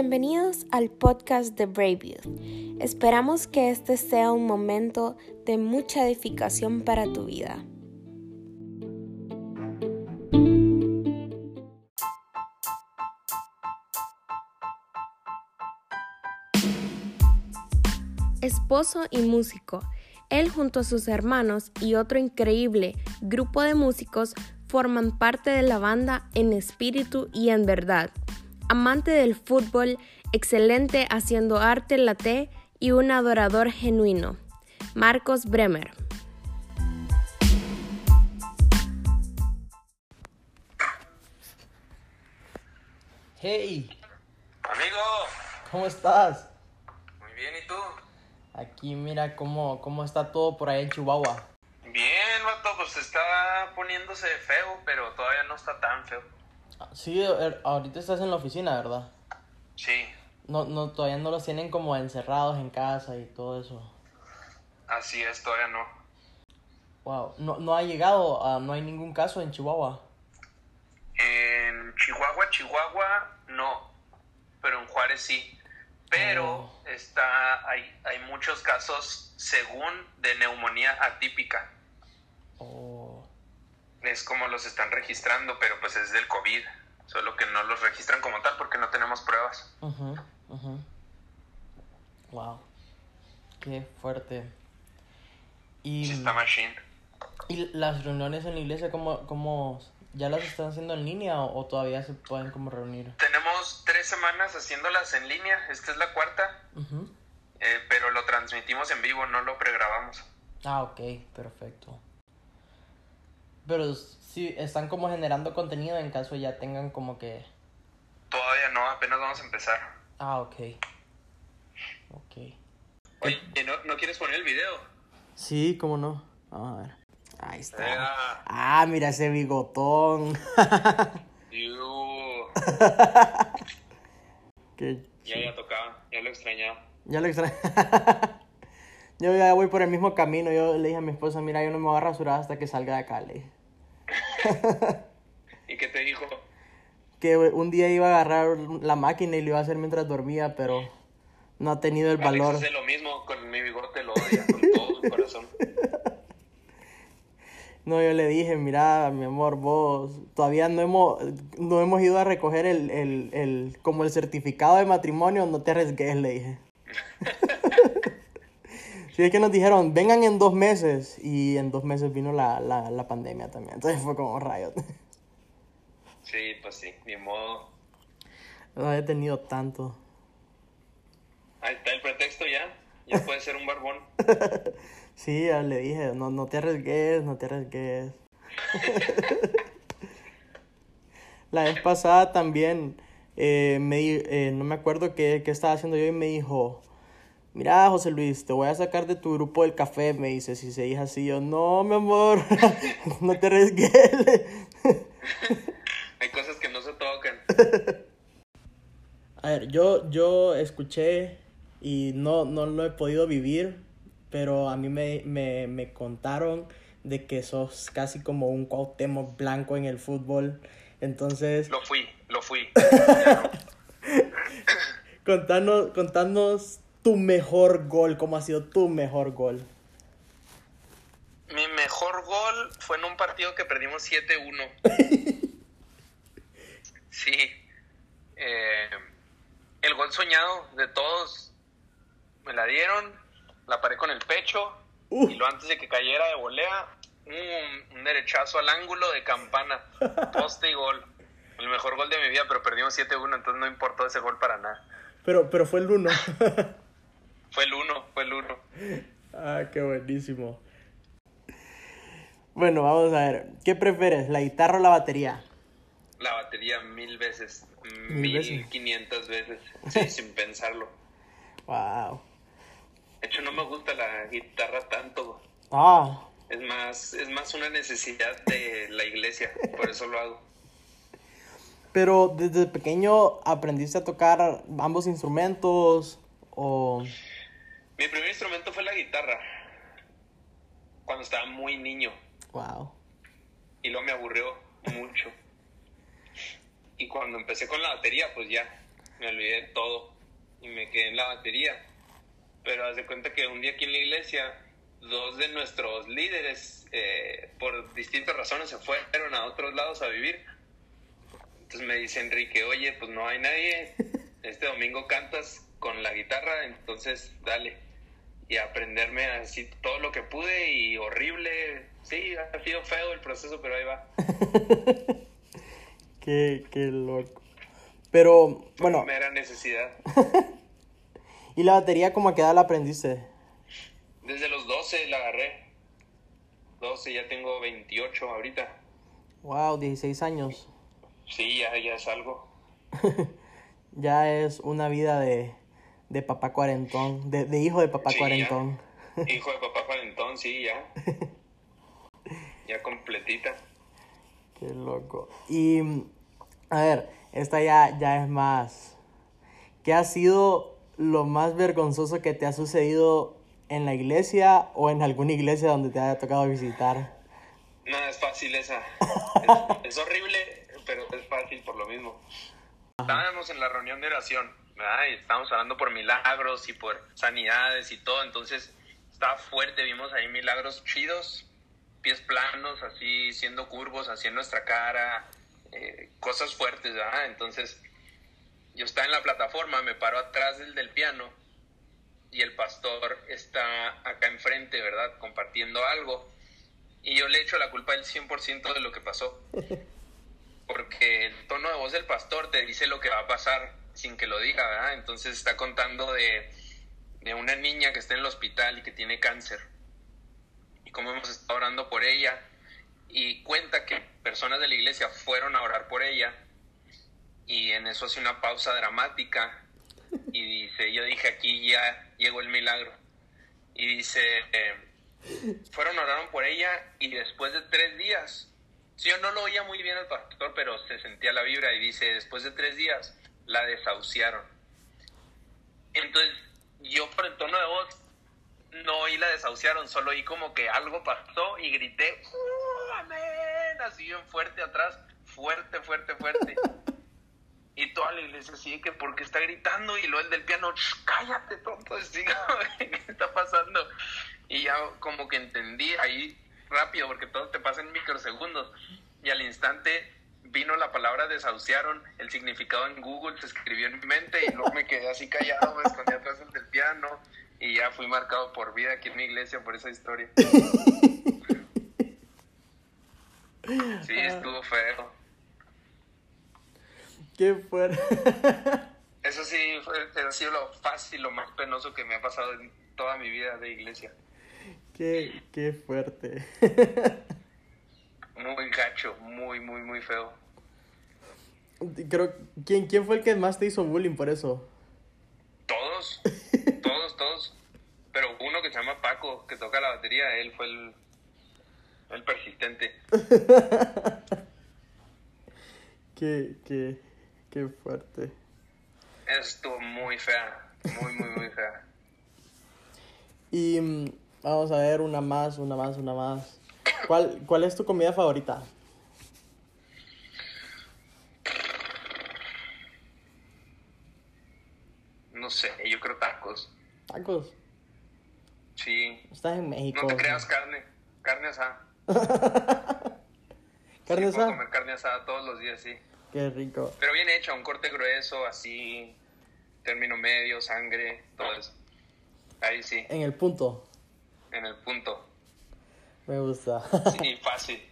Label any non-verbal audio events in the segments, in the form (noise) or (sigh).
Bienvenidos al podcast de Brave Youth. Esperamos que este sea un momento de mucha edificación para tu vida. Esposo y músico, él junto a sus hermanos y otro increíble grupo de músicos forman parte de la banda en espíritu y en verdad. Amante del fútbol, excelente haciendo arte latte y un adorador genuino. Marcos Bremer. Hey, Amigo, ¿cómo estás? muy bien, ¿y tú? Aquí mira cómo, cómo está todo por ahí en Chihuahua. Bien, vato, pues está poniéndose feo, pero todavía no está tan feo. Sí, er- ahorita estás en la oficina, ¿verdad? Sí, No, no, todavía no los tienen como encerrados en casa y todo eso. así es, todavía no. Wow, no, no ha llegado, ah, no hay ningún caso en Chihuahua. En Chihuahua, Chihuahua, no, pero en Juárez sí. Pero Oh. está, hay, hay muchos casos, según, de neumonía atípica. Es como los están registrando, pero pues es del COVID. Solo que no los registran como tal porque no tenemos pruebas. ujú, ujú. Wow, qué fuerte. Y, Sí está machine. y las reuniones en la iglesia, ¿cómo, cómo ya las están haciendo en línea o, o todavía se pueden como reunir? Tenemos tres semanas haciéndolas en línea. Esta es la cuarta. Eh, pero lo transmitimos en vivo, no lo pregrabamos. Ah, ok, perfecto. Pero sí, están como generando contenido en caso ya tengan como que... Todavía no, apenas vamos a empezar. Ah, ok. Ok. Oye, ¿no, ¿no quieres poner el video? Sí, cómo no. Vamos a ver. Ahí está. Ah, Ah, mira ese bigotón. (laughs) Qué Ya, ya tocaba, ya lo extrañaba. Ya lo extraño. (laughs) yo ya voy por el mismo camino. Yo le dije a mi esposa, mira, yo no me voy a rasurar hasta que salga de acá. ¿Y qué te dijo? Que un día iba a agarrar la máquina y lo iba a hacer mientras dormía, pero no ha tenido el valor. Alex hace lo mismo, con mi bigote lo odia, con todo su corazón. (laughs) No, yo le dije, mira, mi amor, vos todavía no hemos, no hemos ido a recoger el, el, el, como el certificado de matrimonio, no te arriesgues, le dije. (laughs) Sí, es que nos dijeron, vengan en dos meses, y en dos meses vino la, la, la pandemia también, entonces fue como rayos. Sí, pues sí, ni modo. No he tenido tanto. Ahí está el pretexto ya. Ya (laughs) puede ser un barbón. Sí, ya le dije, no, no te arriesgues, no te arriesgues. (laughs) La vez pasada también, eh, me, eh, no me acuerdo qué, qué estaba haciendo yo y me dijo, mira José Luis, te voy a sacar de tu grupo del café, me dice, si se dice así, yo, no, mi amor, (laughs) no te arriesgues. (laughs) Hay cosas que no se tocan. A ver, yo, yo escuché y no, no lo he podido vivir, pero a mí me, me, me contaron de que sos casi como un Cuauhtémoc blanco en el fútbol. Entonces, Lo fui, lo fui. (laughs) contanos, contanos tu mejor gol, cómo ha sido tu mejor gol. Mi mejor gol fue en un partido que perdimos 7-1. (laughs) Sí. Eh, el gol soñado de todos me la dieron, la paré con el pecho Uh. y lo antes de que cayera de volea, un, un derechazo al ángulo de campana, (laughs) poste y gol. El mejor gol de mi vida, pero perdimos 7-1, entonces no importó ese gol para nada. Pero, pero fue el uno. (laughs) Fue el uno, fue el uno. ah, qué buenísimo. Bueno, vamos a ver. ¿Qué prefieres, la guitarra o la batería? La batería mil veces, Mil quinientas veces, (laughs) sí, sin pensarlo. Wow. De hecho, no me gusta la guitarra tanto. Ah, Es más, es más una necesidad de la iglesia, por eso lo hago. Pero desde pequeño aprendiste a tocar ambos instrumentos o Mi primer instrumento fue la guitarra, cuando estaba muy niño, wow. y luego me aburrió mucho. Y cuando empecé con la batería, pues ya, me olvidé de todo y me quedé en la batería. Pero haz de cuenta que un día aquí en la iglesia, dos de nuestros líderes, eh, por distintas razones, se fueron a otros lados a vivir. Entonces me dice Enrique, oye, pues no hay nadie, (laughs) este domingo cantas con la guitarra, entonces dale. Y aprenderme así todo lo que pude y horrible. Sí, ha sido feo el proceso, pero ahí va. (laughs) qué, qué loco. Pero, bueno. Mera necesidad. (laughs) ¿Y la batería como a qué edad la aprendiste? Desde los 12 la agarré. 12, ya tengo 28 ahorita. Wow, 16 años. Sí, ya, ya es algo. (laughs) ya es una vida de, de papá cuarentón, de, de hijo de papá cuarentón. hijo de papá cuarentón, sí, ya. (laughs) ya completita. Qué loco. Y, a ver, esta ya, ya es más. ¿Qué ha sido lo más vergonzoso que te ha sucedido en la iglesia o en alguna iglesia donde te haya tocado visitar? No, es fácil esa. (laughs) es, horrible, pero es fácil por lo mismo. Estábamos en la reunión de oración, ¿verdad? Y estábamos hablando por milagros y por sanidades y todo. Entonces, estaba fuerte, vimos ahí milagros chidos, pies planos, así siendo curvos, así en nuestra cara, eh, cosas fuertes, ¿verdad? Entonces, yo estaba en la plataforma, me paro atrás del, del piano y el pastor está acá enfrente, ¿verdad? Compartiendo algo. Y yo le echo la culpa del 100% de lo que pasó. (laughs) Porque el tono de voz del pastor te dice lo que va a pasar sin que lo diga, ¿verdad? Entonces está contando de, de una niña que está en el hospital y que tiene cáncer. Y cómo hemos estado orando por ella. Y cuenta que personas de la iglesia fueron a orar por ella. Y en eso hace una pausa dramática. Y dice, yo dije, aquí ya llegó el milagro. Y dice, eh, fueron oraron por ella y después de tres días, yo no lo oía muy bien al pastor, pero se sentía la vibra y dice, después de tres días la desahuciaron. Entonces, yo por el tono de voz no oí la desahuciaron, solo oí como que algo pasó y grité, ¡Uh, amén, así bien fuerte atrás, fuerte, fuerte, fuerte. (laughs) Y toda la iglesia sigue que porque está gritando y luego el del piano, cállate tonto, (laughs) ¿qué está pasando? Y ya como que entendí ahí rápido, porque todo te pasa en microsegundos. Y al instante vino la palabra desahuciaron, el significado en Google se escribió en mi mente y luego me quedé así callado, me escondí atrás del piano y ya fui marcado por vida aquí en mi iglesia por esa historia. Sí, estuvo feo. Qué fuerte. (laughs) Eso sí, fue, ha sido lo fácil, lo más penoso que me ha pasado en toda mi vida de iglesia. Qué, qué fuerte. (laughs) Muy gacho, muy, muy, muy feo. Creo, ¿quién, ¿quién fue el que más te hizo bullying por eso? Todos, (laughs) todos, todos. Pero uno que se llama Paco, que toca la batería, él fue el, el persistente. (laughs) qué, qué, Qué fuerte. Estuvo muy fea, muy, muy, muy fea. (laughs) y mm, vamos a ver una más, una más, una más. ¿Cuál, cuál es tu comida favorita? No sé, yo creo tacos. ¿Tacos? Sí. Estás en México. No te creas carne, carne asada. (laughs) ¿Carne sí, Puedo comer carne asada todos los días, sí. Qué rico. Pero bien hecha, un corte grueso, así, término medio, sangre, todo eso. Ahí sí. En el punto. En el punto. Me gusta. Sí, fácil. (laughs)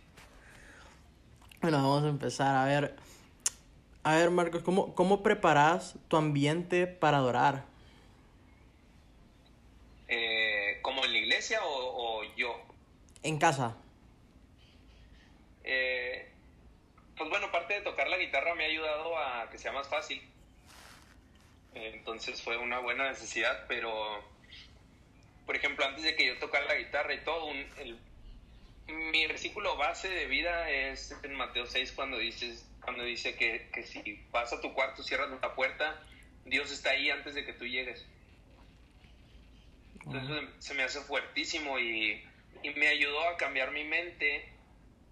Bueno, vamos a empezar. A ver, a ver Marcos, ¿cómo, cómo preparas tu ambiente para adorar? Eh, ¿Como en la iglesia o, o yo? En casa. Eh, pues bueno, parte de tocar la guitarra me ha ayudado a que sea más fácil. Entonces fue una buena necesidad, pero por ejemplo, antes de que yo tocara la guitarra y todo, el, mi versículo base de vida es en Mateo 6 cuando, dices, cuando dice que, que si vas a tu cuarto, cierras la puerta, Dios está ahí antes de que tú llegues. Entonces se me hace fuertísimo y, y me ayudó a cambiar mi mente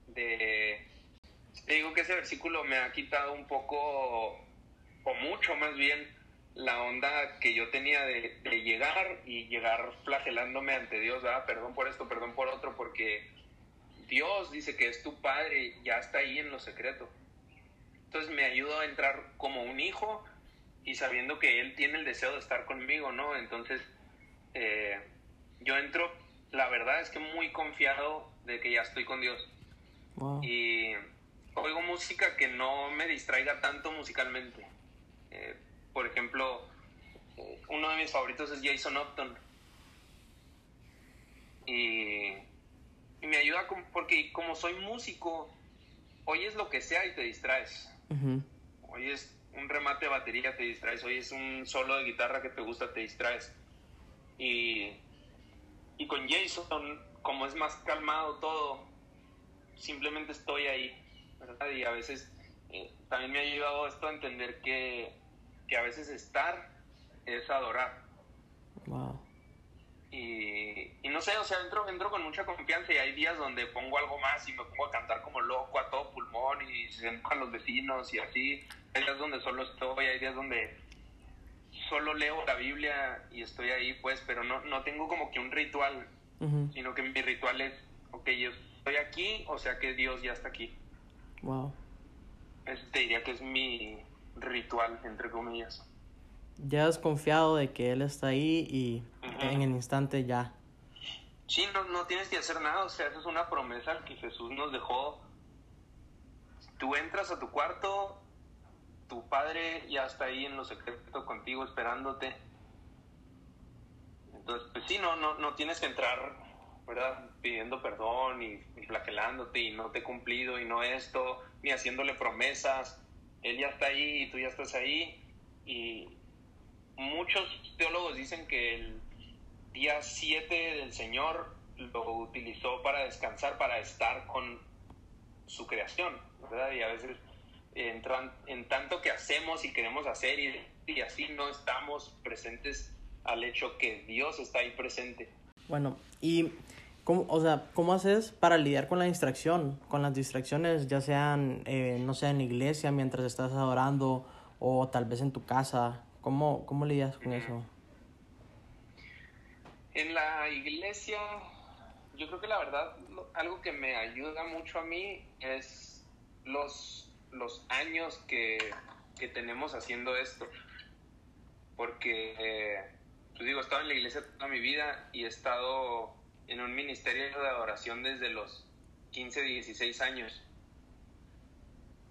de te digo que ese versículo me ha quitado un poco o mucho más bien, la onda que yo tenía de, de llegar y llegar flagelándome ante Dios, ¿verdad? Perdón por esto, perdón por otro, porque Dios dice que es tu padre, ya está ahí en lo secreto. Entonces me ayudó a entrar como un hijo y sabiendo que Él tiene el deseo de estar conmigo, ¿no? Entonces eh, yo entro, la verdad es que muy confiado de que ya estoy con Dios. Wow. Y oigo música que no me distraiga tanto musicalmente. Eh, por ejemplo, eh, uno de mis favoritos es Jason Upton. Y, y me ayuda con- porque como soy músico, oyes lo que sea y te distraes. Ujú. Oyes un remate de batería, te distraes. Oyes un solo de guitarra que te gusta, te distraes. Y, y con Jason, como es más calmado todo, simplemente estoy ahí. ¿verdad? Y a veces eh, también me ha ayudado esto a entender que, que a veces estar es adorar. Wow. Y, y no sé, o sea, entro, entro con mucha confianza y hay días donde pongo algo más y me pongo a cantar como loco a todo pulmón y se enojan los vecinos y así. Hay días donde solo estoy, hay días donde solo leo la Biblia y estoy ahí, pues, pero no, no tengo como que un ritual, sino que mi ritual es, ok, yo estoy aquí, o sea que Dios ya está aquí. Wow. Ese te diría que es mi ritual, entre comillas. Ya has confiado de que Él está ahí y Ujú. en el instante ya. Sí, no, no tienes que hacer nada, o sea, esa es una promesa que Jesús nos dejó. Tú entras a tu cuarto, tu padre ya está ahí en lo secreto contigo esperándote. Entonces, pues sí, no, no, no tienes que entrar, ¿verdad? Pidiendo perdón y, y flagelándote y no te he cumplido y no esto, ni haciéndole promesas. Él ya está ahí y tú ya estás ahí. Y muchos teólogos dicen que el día 7 del Señor lo utilizó para descansar, para estar con su creación, ¿verdad? Y a veces entran en tanto que hacemos y queremos hacer y, y así no estamos presentes al hecho que Dios está ahí presente. Bueno, y ¿cómo, o sea, ¿cómo haces para lidiar con la distracción? Con las distracciones, ya sean, eh, no sé, en la iglesia mientras estás adorando o tal vez en tu casa. ¿Cómo, cómo lidias con eso? En la iglesia, yo creo que la verdad, algo que me ayuda mucho a mí es los, los años que, que tenemos haciendo esto. Porque, eh, pues digo, he estado en la iglesia toda mi vida y he estado en un ministerio de adoración desde los 15, 16 años.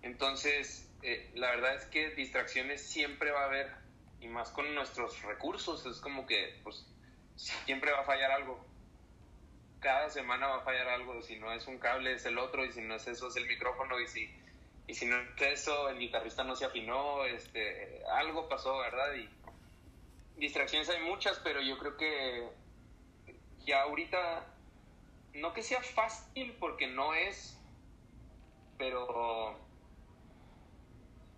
Entonces, eh, la verdad es que distracciones siempre va a haber, y más con nuestros recursos, es como que, pues, siempre va a fallar algo. Cada semana va a fallar algo. Si no es un cable, es el otro. Y si no es eso, es el micrófono. Y si, y si no es eso, el guitarrista no se afinó. Este, algo pasó, ¿verdad? Y distracciones hay muchas, pero yo creo que ya ahorita, no que sea fácil, porque no es, pero,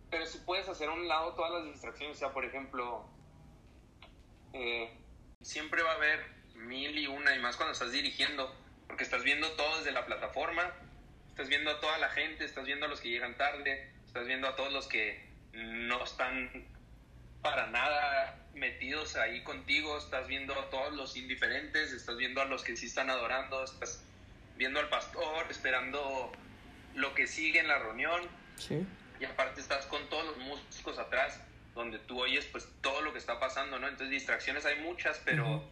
pero si puedes hacer a un lado todas las distracciones. O sea, por ejemplo, eh, siempre va a haber mil y una y más cuando estás dirigiendo, porque estás viendo todo desde la plataforma, estás viendo a toda la gente, estás viendo a los que llegan tarde, estás viendo a todos los que no están para nada metidos ahí contigo, estás viendo a todos los indiferentes, estás viendo a los que sí están adorando, estás viendo al pastor, esperando lo que sigue en la reunión Sí. Y aparte estás con todos los músicos atrás donde tú oyes pues todo lo que está pasando, ¿no? Entonces distracciones hay muchas, pero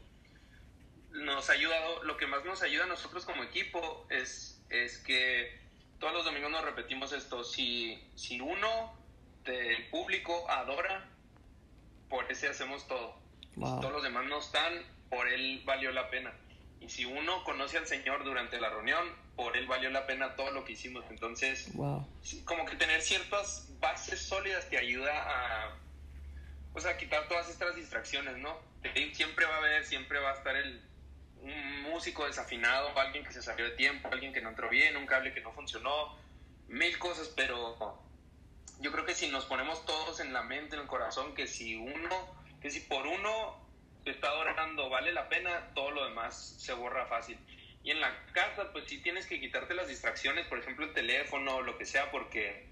nos ha ayudado, lo que más nos ayuda a nosotros como equipo es, es que todos los domingos nos repetimos esto, si, si uno del público adora, por ese hacemos todo. Wow. Si todos los demás no están, por él valió la pena. Y si uno conoce al Señor durante la reunión, por él valió la pena todo lo que hicimos. Entonces, Wow. como que tener ciertas bases sólidas te ayuda a, pues a quitar todas estas distracciones, ¿no? Siempre va a haber, siempre va a estar el, un músico desafinado, alguien que se salió de tiempo, alguien que no entró bien, un cable que no funcionó, mil cosas, pero yo creo que si nos ponemos todos en la mente, en el corazón, que si uno, que si por uno que está adorando vale la pena, todo lo demás se borra fácil. Y en la casa, pues sí tienes que quitarte las distracciones, por ejemplo, el teléfono o lo que sea, porque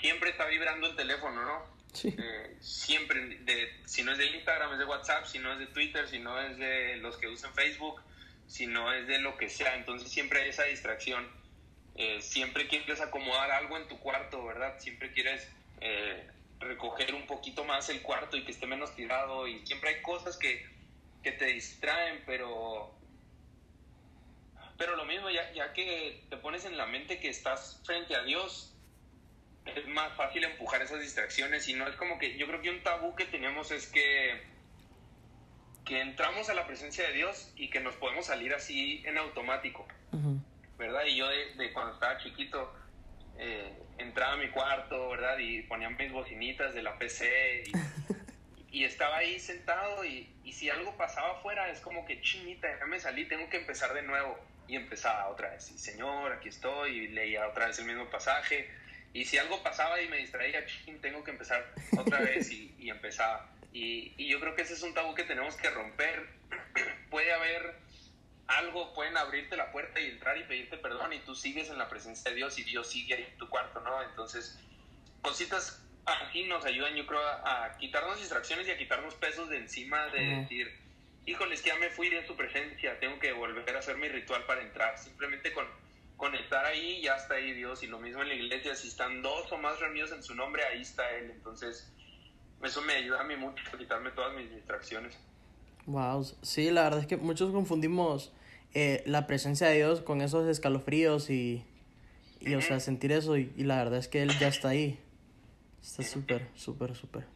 siempre está vibrando el teléfono, ¿no? Eh, siempre, de, si no es de Instagram, es de WhatsApp, si no es de Twitter, si no es de los que usan Facebook, si no es de lo que sea. Entonces siempre hay esa distracción. Eh, siempre quieres acomodar algo en tu cuarto, ¿verdad? Siempre quieres eh, recoger un poquito más el cuarto y que esté menos tirado. Y siempre hay cosas que, que te distraen, pero pero lo mismo, ya, ya que te pones en la mente que estás frente a Dios, es más fácil empujar esas distracciones y no es como que yo creo que un tabú que tenemos es que que entramos a la presencia de Dios y que nos podemos salir así en automático, ¿verdad? Y yo de, cuando estaba chiquito eh, entraba a mi cuarto, ¿verdad? Y ponía mis bocinitas de la PC y, (laughs) y estaba ahí sentado y, y, si algo pasaba afuera es como que chinita, ya me salí, tengo que empezar de nuevo y empezaba otra vez, y Señor, aquí estoy, y leía otra vez el mismo pasaje, y si algo pasaba y me distraía, tengo que empezar otra vez y, y empezaba. Y, y, yo creo que ese es un tabú que tenemos que romper. (clears throat) Puede haber algo, pueden abrirte la puerta y entrar y pedirte perdón y tú sigues en la presencia de Dios y Dios sigue ahí en tu cuarto, ¿no? Entonces, cositas así nos ayudan, yo creo, a, quitarnos distracciones y a quitarnos pesos de encima de decir, híjoles, ya me fui de su presencia, tengo que volver a hacer mi ritual para entrar. Simplemente con, conectar ahí, ya está ahí Dios. Y lo mismo en la iglesia, si están dos o más reunidos en su nombre, ahí está Él. Entonces, eso me ayuda a mí mucho a quitarme todas mis distracciones. Wow, sí, la verdad es que muchos confundimos eh, la presencia de Dios con esos escalofríos y, y o sea, sentir eso. Y, y, la verdad es que Él ya está ahí. Está súper, súper, súper.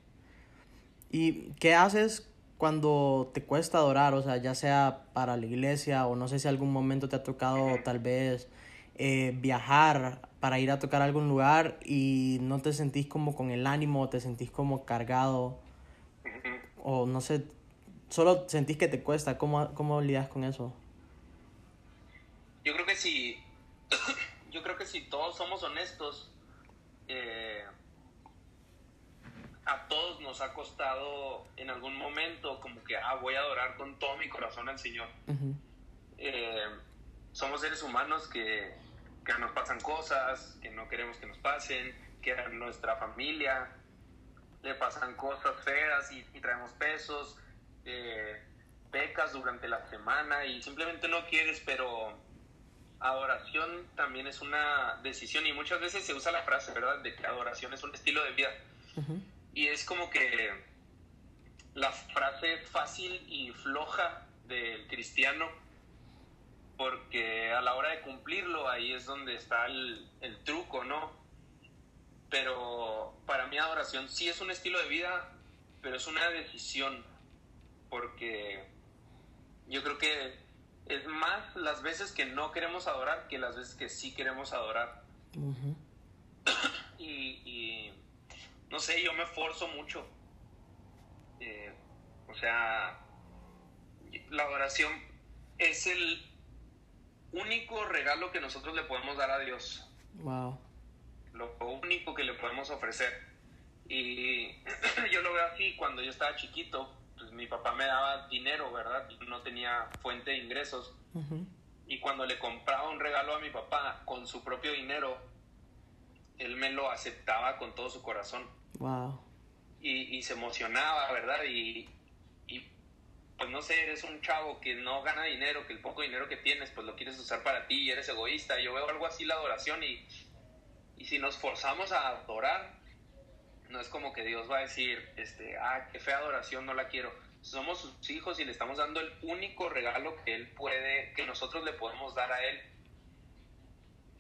¿Y qué haces cuando te cuesta adorar, o sea, ya sea para la iglesia o no sé si algún momento te ha tocado tal vez eh, viajar para ir a tocar a algún lugar y no te sentís como con el ánimo, te sentís como cargado o no sé, solo sentís que te cuesta, ¿cómo, cómo lidias con eso? Yo creo que si, (coughs) yo creo que si todos somos honestos, eh, a todos nos ha costado en algún momento como que, ah, voy a adorar con todo mi corazón al Señor. eh, somos seres humanos que, que, nos pasan cosas, que no queremos que nos pasen, que a nuestra familia le pasan cosas feas y, y traemos pesos, eh, pecas durante la semana y simplemente no quieres, pero adoración también es una decisión y muchas veces se usa la frase, ¿verdad?, de que adoración es un estilo de vida. Y es como que la frase fácil y floja del cristiano, porque a la hora de cumplirlo ahí es donde está el, el truco, ¿no? Pero para mí adoración sí es un estilo de vida, pero es una decisión, porque yo creo que es más las veces que no queremos adorar que las veces que sí queremos adorar. (coughs) y, y no sé, yo me esforzo mucho. Eh, o sea, la adoración es el único regalo que nosotros le podemos dar a Dios. Wow. Lo único que le podemos ofrecer. Y (coughs) yo lo veo así, cuando yo estaba chiquito, pues mi papá me daba dinero, ¿verdad? No tenía fuente de ingresos. Y cuando le compraba un regalo a mi papá con su propio dinero, él me lo aceptaba con todo su corazón. Wow. Y, y se emocionaba, ¿verdad? Y, y, pues no sé, eres un chavo que no gana dinero, que el poco dinero que tienes, pues lo quieres usar para ti y eres egoísta. Yo veo algo así la adoración y, y si nos forzamos a adorar, no es como que Dios va a decir, este, ah, qué fea adoración, no la quiero. Somos sus hijos y le estamos dando el único regalo que Él puede, que nosotros le podemos dar a Él.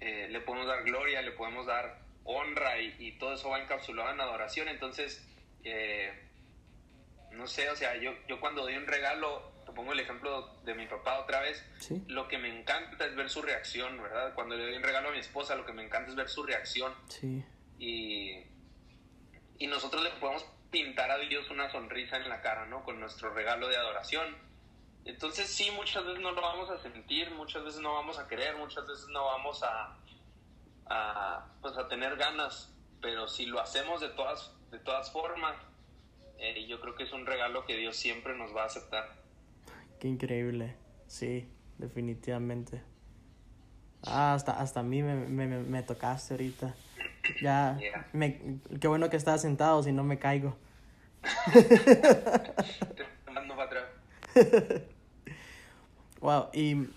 Eh, le podemos dar gloria, le podemos dar honra y, todo eso va encapsulado en adoración. Entonces, eh, no sé, o sea, yo, yo cuando doy un regalo, te pongo el ejemplo de mi papá otra vez, lo que me encanta es ver su reacción, ¿verdad? Cuando le doy un regalo a mi esposa, lo que me encanta es ver su reacción. Sí. Y, y nosotros le podemos pintar a Dios una sonrisa en la cara, ¿no? Con nuestro regalo de adoración. Entonces sí, muchas veces no lo vamos a sentir, muchas veces no vamos a querer, muchas veces no vamos a, a, pues a tener ganas, pero si lo hacemos de todas, de todas formas, eh, yo creo que es un regalo que Dios siempre nos va a aceptar. Qué increíble, sí, definitivamente. Ah, hasta, hasta a mí me, me, me tocaste ahorita. Ya, (laughs) me, qué bueno que estaba sentado, si no me caigo. wow, (laughs) y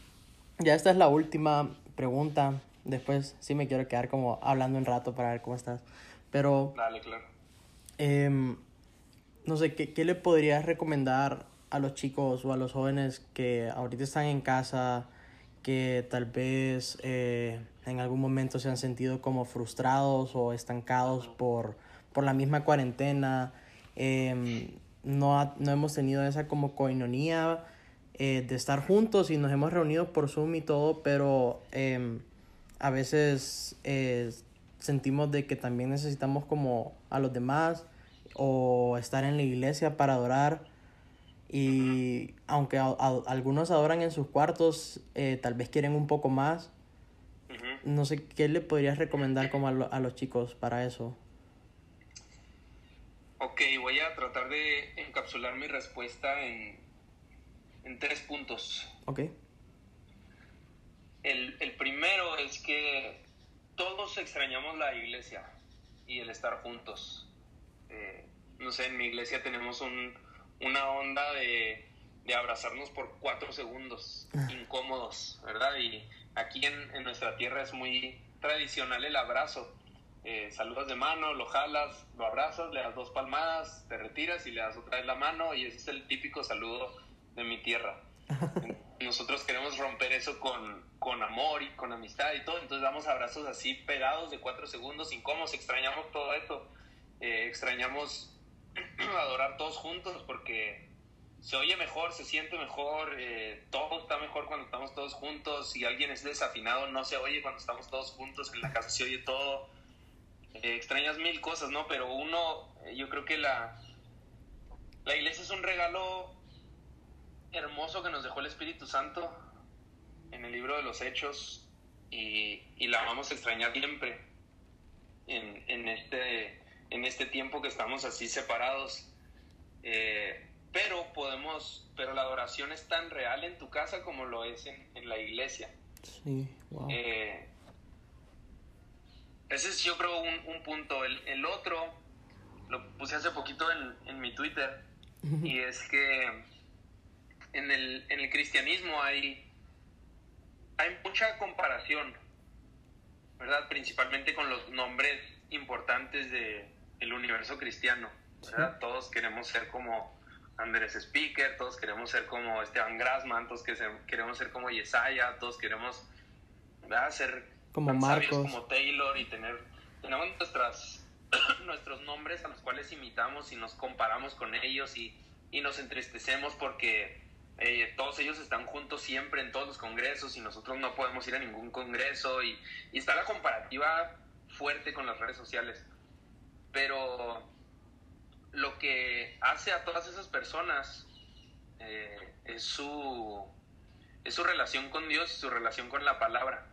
ya esta es la última pregunta. Después sí me quiero quedar como hablando un rato para ver cómo estás. Pero... Dale, claro. Em, no sé, ¿qué, ¿qué le podrías recomendar a los chicos o a los jóvenes que ahorita están en casa, que tal vez eh, en algún momento se han sentido como frustrados o estancados por, por la misma cuarentena? Em, no, no hemos tenido esa como coinonía eh, de estar juntos y nos hemos reunido por Zoom y todo, pero em, a veces eh, sentimos de que también necesitamos como a los demás o estar en la iglesia para adorar. Y aunque algunos adoran en sus cuartos, eh, tal vez quieren un poco más. No sé, ¿qué le podrías recomendar como a, a, los chicos para eso? Ok, voy a tratar de encapsular mi respuesta en, en tres puntos. Ok. El, el primero es que todos extrañamos la iglesia y el estar juntos. Eh, no sé, en mi iglesia tenemos un, una onda de, de, abrazarnos por cuatro segundos, (laughs) incómodos, ¿verdad? Y aquí en, en, nuestra tierra es muy tradicional el abrazo. Eh, saludas de mano, lo jalas, lo abrazas, le das dos palmadas, te retiras y le das otra vez la mano y ese es el típico saludo de mi tierra. (laughs) Nosotros queremos romper eso con, con amor y con amistad y todo, entonces damos abrazos así pegados de cuatro segundos, incómodos, extrañamos todo esto, eh, extrañamos (clears throat) adorar todos juntos porque se oye mejor, se siente mejor, eh, todo está mejor cuando estamos todos juntos, si alguien es desafinado no se oye cuando estamos todos juntos, en la casa se oye todo, eh, extrañas mil cosas, ¿no? Pero uno, yo creo que la, la iglesia es un regalo hermoso que nos dejó el Espíritu Santo en el libro de los Hechos y, la vamos a extrañar siempre en, en, este, en este tiempo que estamos así separados. Eh, pero podemos, pero la adoración es tan real en tu casa como lo es en, en la iglesia. Sí, wow. Eh, ese es yo creo un, un punto. El, el, otro, lo puse hace poquito en, en mi Twitter, y es que en el, en el cristianismo hay, hay mucha comparación, ¿verdad? Principalmente con los nombres importantes del el universo cristiano, ¿verdad? Todos queremos ser como Andrés Speaker, todos queremos ser como Esteban Grassman, todos queremos ser como Yesaya, todos queremos ¿verdad? ser como Marcos. como Taylor y tener tenemos nuestras (clears throat) nuestros nombres a los cuales imitamos y nos comparamos con ellos y, y nos entristecemos porque eh, todos ellos están juntos siempre en todos los congresos y nosotros no podemos ir a ningún congreso y, y está la comparativa fuerte con las redes sociales. Pero lo que hace a todas esas personas eh, es, su, es su relación con Dios y su relación con la palabra.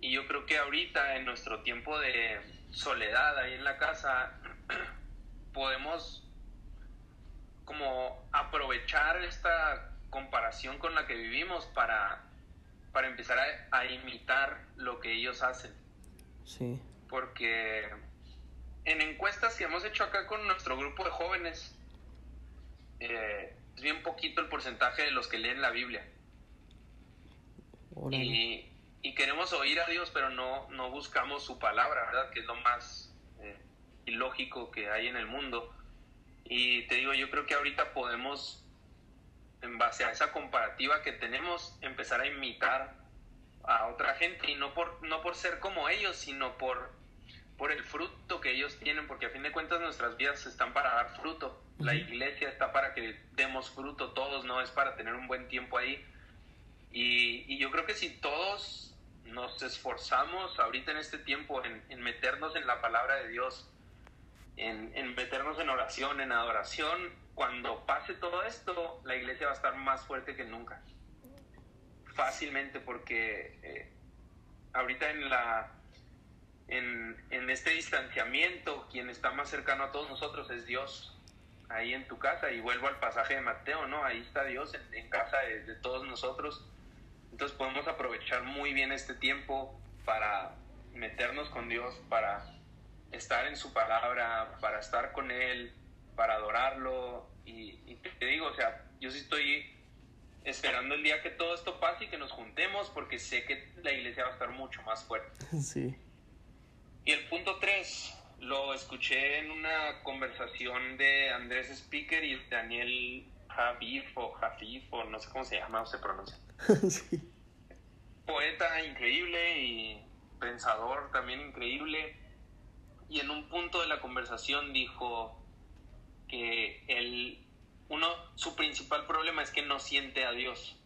Y yo creo que ahorita, en nuestro tiempo de soledad ahí en la casa, (clears throat) podemos como aprovechar esta comparación con la que vivimos para, para empezar a, a imitar lo que ellos hacen. Sí. Porque en encuestas que hemos hecho acá con nuestro grupo de jóvenes, eh, es bien poquito el porcentaje de los que leen la Biblia. Y, y, queremos oír a Dios, pero no, no buscamos su palabra, ¿verdad? Que es lo más eh, ilógico que hay en el mundo. Y te digo, yo creo que ahorita podemos, en base a esa comparativa que tenemos, empezar a imitar a otra gente y no por, no por ser como ellos, sino por, por el fruto que ellos tienen, porque a fin de cuentas nuestras vidas están para dar fruto. La iglesia está para que demos fruto todos, no es para tener un buen tiempo ahí. Y, y yo creo que si todos nos esforzamos ahorita en este tiempo en, en meternos en la palabra de Dios, en, meternos en oración, en adoración, cuando pase todo esto, la iglesia va a estar más fuerte que nunca. Fácilmente, porque eh, ahorita en la en, en, este distanciamiento, quien está más cercano a todos nosotros es Dios, ahí en tu casa, y vuelvo al pasaje de Mateo, ¿no? Ahí está Dios en, casa de, de, todos nosotros. Entonces podemos aprovechar muy bien este tiempo para, meternos con Dios, para estar en su palabra, para estar con Él, para adorarlo. Y, y te digo, o sea, yo sí estoy esperando el día que todo esto pase y que nos juntemos porque sé que la iglesia va a estar mucho más fuerte. (laughs) Sí. Y el punto 3 lo escuché en una conversación de Andrés Speaker y Daniel Javif o Jafif o no sé cómo se llama o se pronuncia. (laughs) sí. Poeta increíble y pensador también increíble. Y en un punto de la conversación dijo que él uno, su principal problema es que no siente a Dios.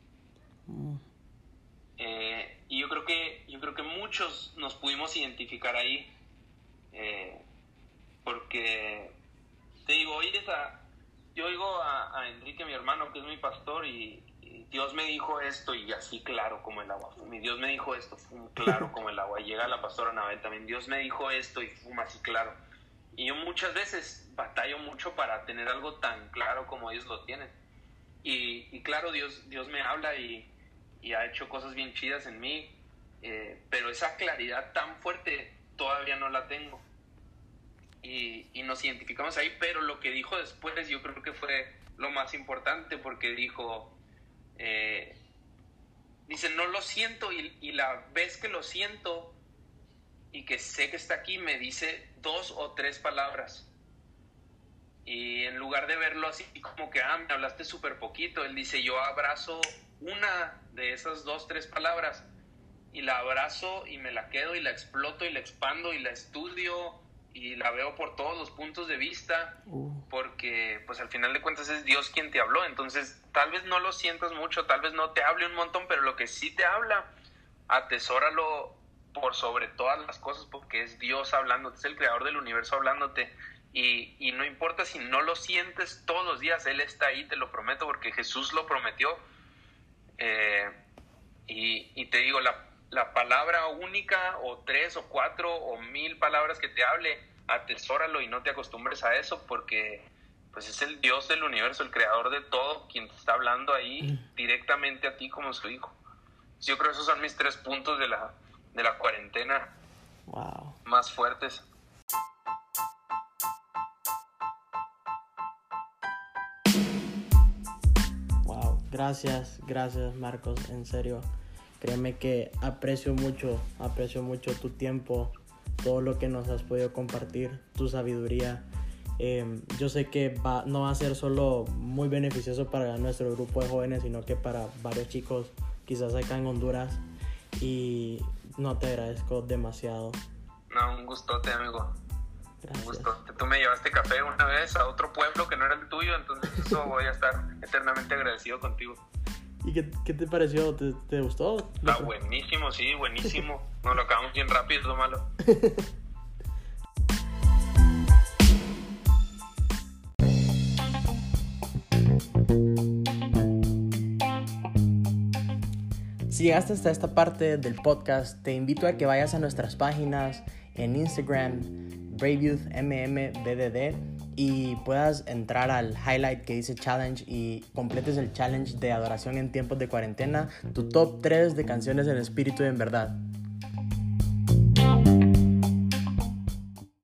Eh, y yo creo que yo creo que muchos nos pudimos identificar ahí eh, porque te digo oyes a yo oigo a, a, Enrique mi hermano que es mi pastor y, y, Dios me dijo esto y así claro como el agua mi Dios me dijo esto fue (laughs) claro como el agua llega la pastora Anabel también Dios me dijo esto y fuma así claro y yo muchas veces batallo mucho para tener algo tan claro como ellos lo tienen. Y, y claro, Dios, Dios me habla y, y, ha hecho cosas bien chidas en mí, eh, pero esa claridad tan fuerte todavía no la tengo. Y, y, nos identificamos ahí, pero lo que dijo después yo creo que fue lo más importante porque dijo, eh, dice, no lo siento y, y la vez que lo siento y que sé que está aquí me dice dos o tres palabras. Y en lugar de verlo así como que, ah, me hablaste súper poquito, él dice, yo abrazo una de esas dos, tres palabras y la abrazo y me la quedo y la exploto y la expando y la estudio y la veo por todos los puntos de vista Uh. porque pues al final de cuentas es Dios quien te habló entonces tal vez no lo sientas mucho tal vez no te hable un montón pero lo que sí te habla atesóralo por sobre todas las cosas porque es Dios hablándote es el creador del universo hablándote y, y, no importa si no lo sientes todos los días, Él está ahí, te lo prometo, porque Jesús lo prometió. Eh, y, y, te digo, la, la, palabra única, o tres, o cuatro, o mil palabras que te hable, atesóralo y no te acostumbres a eso, porque pues es el Dios del universo, el creador de todo, quien te está hablando ahí directamente a ti como su hijo. Yo creo que esos son mis tres puntos de la, de la cuarentena wow. más fuertes. Gracias, gracias Marcos, en serio. Créeme que aprecio mucho, aprecio mucho tu tiempo, todo lo que nos has podido compartir, tu sabiduría. Eh, yo sé que va, no va a ser solo muy beneficioso para nuestro grupo de jóvenes, sino que para varios chicos, quizás acá en Honduras. Y no te agradezco demasiado. No, un gustote, amigo. Gracias. Un gusto. Tú me llevaste café una vez a otro pueblo que no era el tuyo, entonces eso (laughs) voy a estar eternamente agradecido contigo. ¿Y qué, qué te pareció? ¿Te, te gustó? Ah, buenísimo, sí, buenísimo. (laughs) Nos lo acabamos bien rápido, es lo malo. Si llegaste hasta esta parte del podcast, te invito a que vayas a nuestras páginas en Instagram, Brave MMBDD y puedas entrar al highlight que dice challenge y completes el challenge de adoración en tiempos de cuarentena, tu top 3 de canciones en espíritu y en verdad.